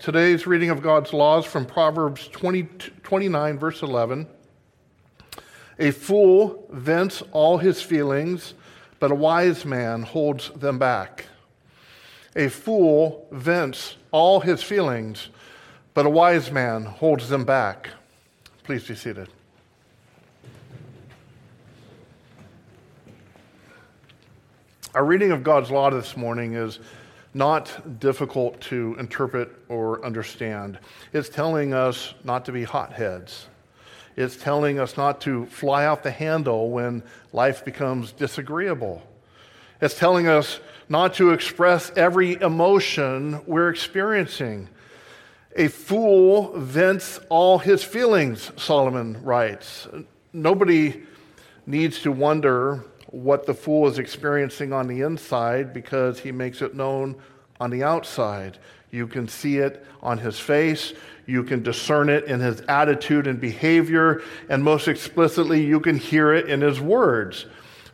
Today's reading of God's laws from Proverbs 20, 29, verse 11. A fool vents all his feelings, but a wise man holds them back. A fool vents all his feelings, but a wise man holds them back. Please be seated. Our reading of God's law this morning is not difficult to interpret or understand. It's telling us not to be hotheads. It's telling us not to fly out the handle when life becomes disagreeable. It's telling us not to express every emotion we're experiencing. A fool vents all his feelings, Solomon writes. Nobody needs to wonder what the fool is experiencing on the inside because he makes it known on the outside. You can see it on his face. You can discern it in his attitude and behavior. And most explicitly, you can hear it in his words.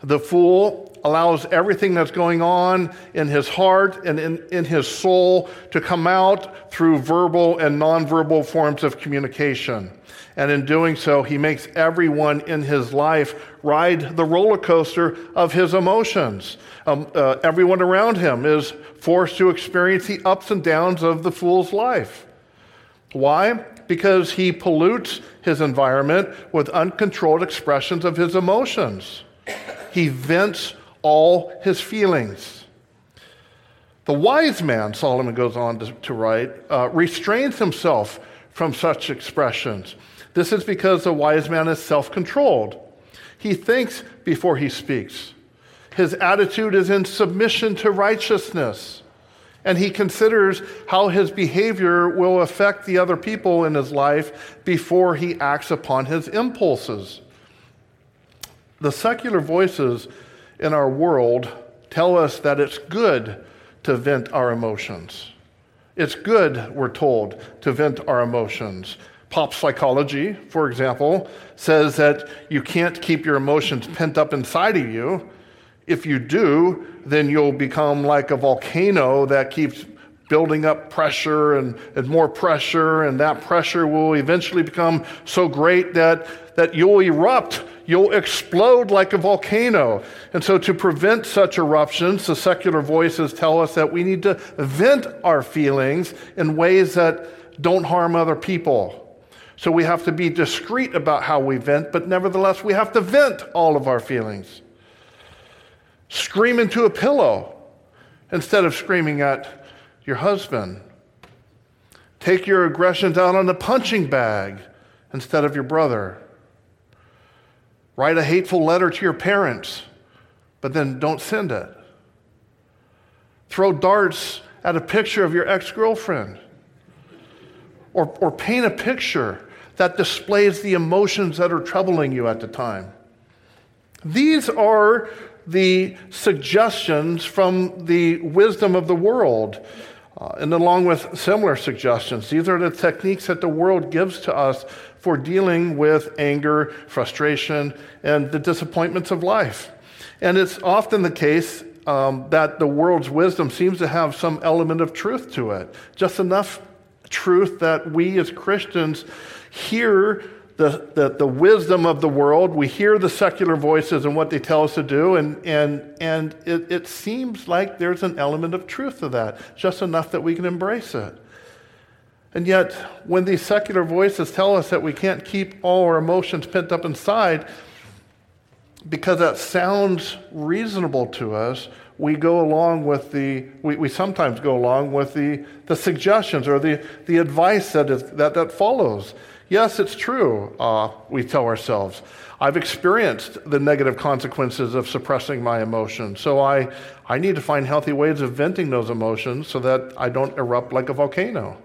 The fool allows everything that's going on in his heart and in, in his soul to come out through verbal and nonverbal forms of communication. And in doing so, he makes everyone in his life ride the roller coaster of his emotions. Um, uh, everyone around him is forced to experience the ups and downs of the fool's life. Why? Because he pollutes his environment with uncontrolled expressions of his emotions. He vents all his feelings. The wise man, Solomon goes on to, to write, uh, restrains himself from such expressions. This is because the wise man is self controlled. He thinks before he speaks. His attitude is in submission to righteousness. And he considers how his behavior will affect the other people in his life before he acts upon his impulses. The secular voices in our world tell us that it's good to vent our emotions. It's good, we're told, to vent our emotions. Pop psychology, for example, says that you can't keep your emotions pent up inside of you. If you do, then you'll become like a volcano that keeps building up pressure and, and more pressure, and that pressure will eventually become so great that, that you'll erupt you'll explode like a volcano. And so, to prevent such eruptions, the secular voices tell us that we need to vent our feelings in ways that don't harm other people. So, we have to be discreet about how we vent, but nevertheless, we have to vent all of our feelings. Scream into a pillow instead of screaming at your husband. Take your aggressions out on the punching bag instead of your brother. Write a hateful letter to your parents, but then don't send it. Throw darts at a picture of your ex girlfriend. Or, or paint a picture that displays the emotions that are troubling you at the time. These are the suggestions from the wisdom of the world. Uh, and along with similar suggestions, these are the techniques that the world gives to us for dealing with anger, frustration, and the disappointments of life. And it's often the case um, that the world's wisdom seems to have some element of truth to it, just enough truth that we as Christians hear the, the, the, wisdom of the world, we hear the secular voices and what they tell us to do, and, and, and it, it seems like there's an element of truth to that, just enough that we can embrace it. And yet, when these secular voices tell us that we can't keep all our emotions pent up inside, because that sounds reasonable to us, we go along with the, we, we sometimes go along with the, the suggestions or the, the advice that, is, that, that follows. Yes, it's true, uh, we tell ourselves. I've experienced the negative consequences of suppressing my emotions, so I, I need to find healthy ways of venting those emotions so that I don't erupt like a volcano.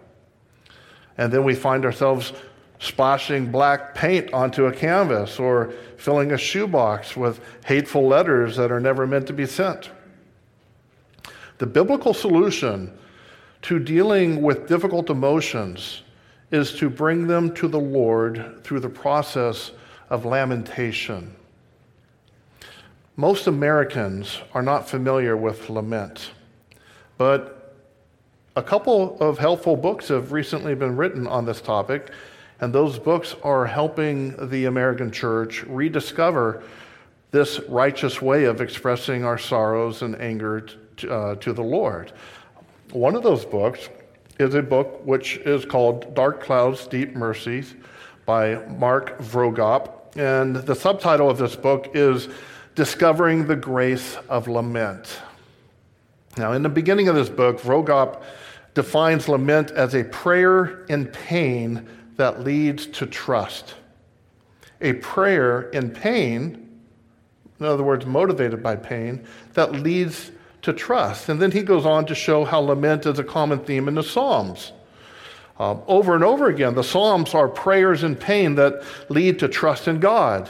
And then we find ourselves splashing black paint onto a canvas or filling a shoebox with hateful letters that are never meant to be sent. The biblical solution to dealing with difficult emotions is to bring them to the Lord through the process of lamentation. Most Americans are not familiar with lament, but A couple of helpful books have recently been written on this topic, and those books are helping the American church rediscover this righteous way of expressing our sorrows and anger to, uh, to the Lord. One of those books is a book which is called Dark Clouds, Deep Mercies by Mark Vroegop. And the subtitle of this book is Discovering the Grace of Lament. Now, in the beginning of this book, Vroegop defines lament as a prayer in pain that leads to trust. A prayer in pain, in other words, motivated by pain, that leads to trust. And then he goes on to show how lament is a common theme in the Psalms. Um, over and over again, the Psalms are prayers in pain that lead to trust in God.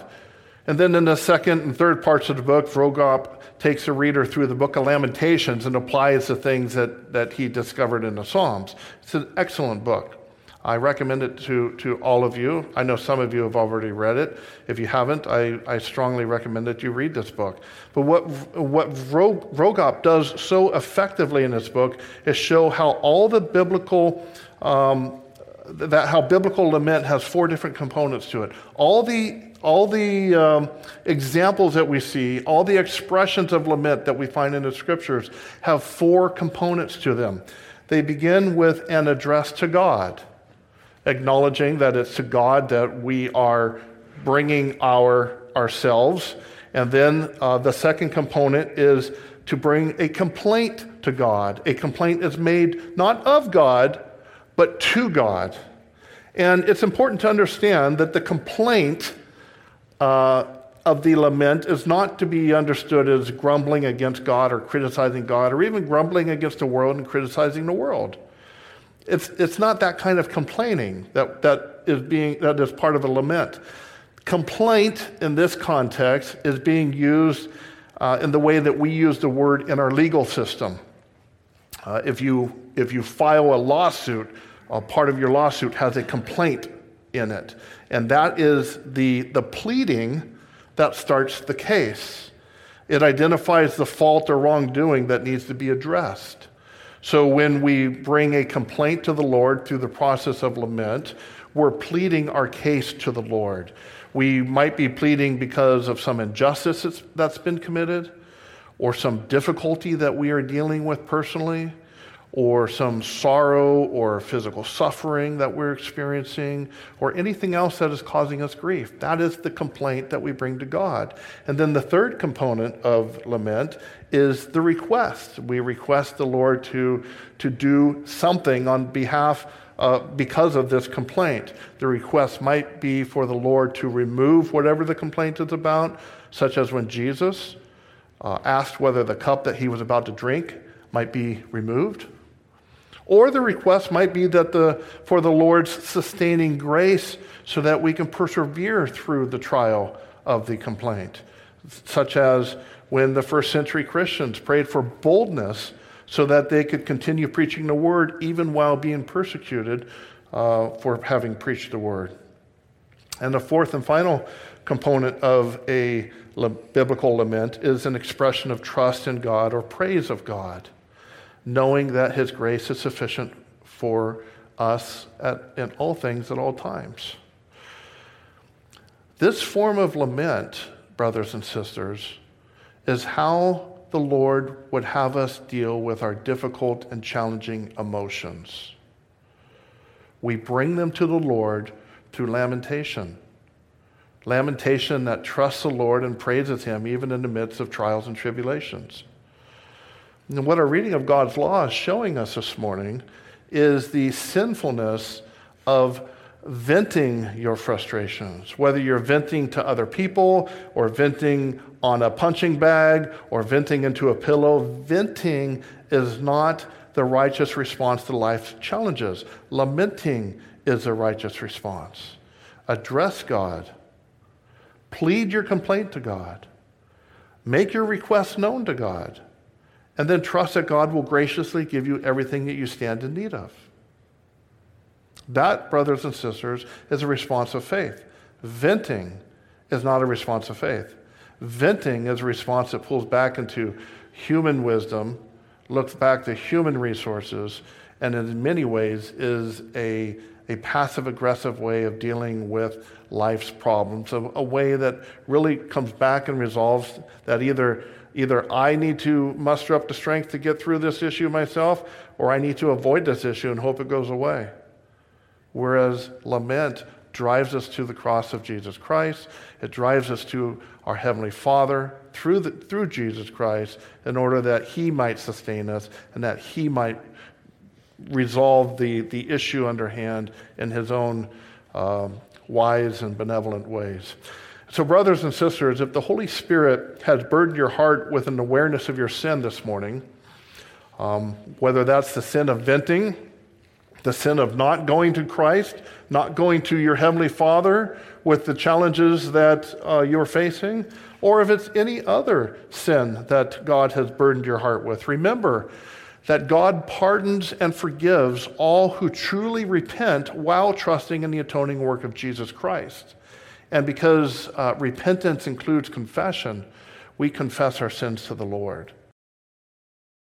And then in the second and third parts of the book, Vroegop takes the reader through the book of Lamentations and applies the things that, that he discovered in the Psalms. It's an excellent book. I recommend it to, to all of you. I know some of you have already read it. If you haven't, I, I strongly recommend that you read this book. But what, what Vroegop does so effectively in this book is show how all the biblical, um, that how biblical lament has four different components to it. All the, all the um, examples that we see, all the expressions of lament that we find in the scriptures have four components to them. They begin with an address to God acknowledging that it's to God that we are bringing our ourselves. And then uh, the second component is to bring a complaint to God. A complaint is made not of God, but to God. And it's important to understand that the complaint uh, of the lament is not to be understood as grumbling against God or criticizing God or even grumbling against the world and criticizing the world. It's, it's not that kind of complaining that, that, is being, that is part of a lament. Complaint in this context is being used uh, in the way that we use the word in our legal system. Uh, if, you, if you file a lawsuit, a part of your lawsuit has a complaint in it. And that is the, the pleading that starts the case. It identifies the fault or wrongdoing that needs to be addressed. So when we bring a complaint to the Lord through the process of lament, we're pleading our case to the Lord. We might be pleading because of some injustice that's been committed, or some difficulty that we are dealing with personally, or some sorrow or physical suffering that we're experiencing, or anything else that is causing us grief. That is the complaint that we bring to God. And then the third component of lament is the request. We request the Lord to, to do something on behalf uh, because of this complaint. The request might be for the Lord to remove whatever the complaint is about, such as when Jesus uh, asked whether the cup that he was about to drink might be removed or the request might be that the, for the Lord's sustaining grace so that we can persevere through the trial of the complaint, such as when the first century Christians prayed for boldness so that they could continue preaching the word even while being persecuted uh, for having preached the word. And the fourth and final component of a biblical lament is an expression of trust in God or praise of God knowing that His grace is sufficient for us at, in all things at all times. This form of lament, brothers and sisters, is how the Lord would have us deal with our difficult and challenging emotions. We bring them to the Lord through lamentation. Lamentation that trusts the Lord and praises Him even in the midst of trials and tribulations. And what our reading of God's law is showing us this morning is the sinfulness of venting your frustrations, whether you're venting to other people or venting on a punching bag or venting into a pillow. Venting is not the righteous response to life's challenges. Lamenting is a righteous response. Address God. Plead your complaint to God. Make your request known to God and then trust that God will graciously give you everything that you stand in need of. That, brothers and sisters, is a response of faith. Venting is not a response of faith. Venting is a response that pulls back into human wisdom, looks back to human resources, and in many ways is a, a passive aggressive way of dealing with life's problems, a, a way that really comes back and resolves that either, either I need to muster up the strength to get through this issue myself, or I need to avoid this issue and hope it goes away. Whereas lament drives us to the cross of Jesus Christ. It drives us to our Heavenly Father through, the, through Jesus Christ in order that He might sustain us and that He might resolve the, the issue under hand in His own um, wise and benevolent ways. So, brothers and sisters, if the Holy Spirit has burdened your heart with an awareness of your sin this morning, um, whether that's the sin of venting, the sin of not going to Christ, not going to your Heavenly Father with the challenges that uh, you're facing, or if it's any other sin that God has burdened your heart with, remember that God pardons and forgives all who truly repent while trusting in the atoning work of Jesus Christ. And because uh, repentance includes confession, we confess our sins to the Lord.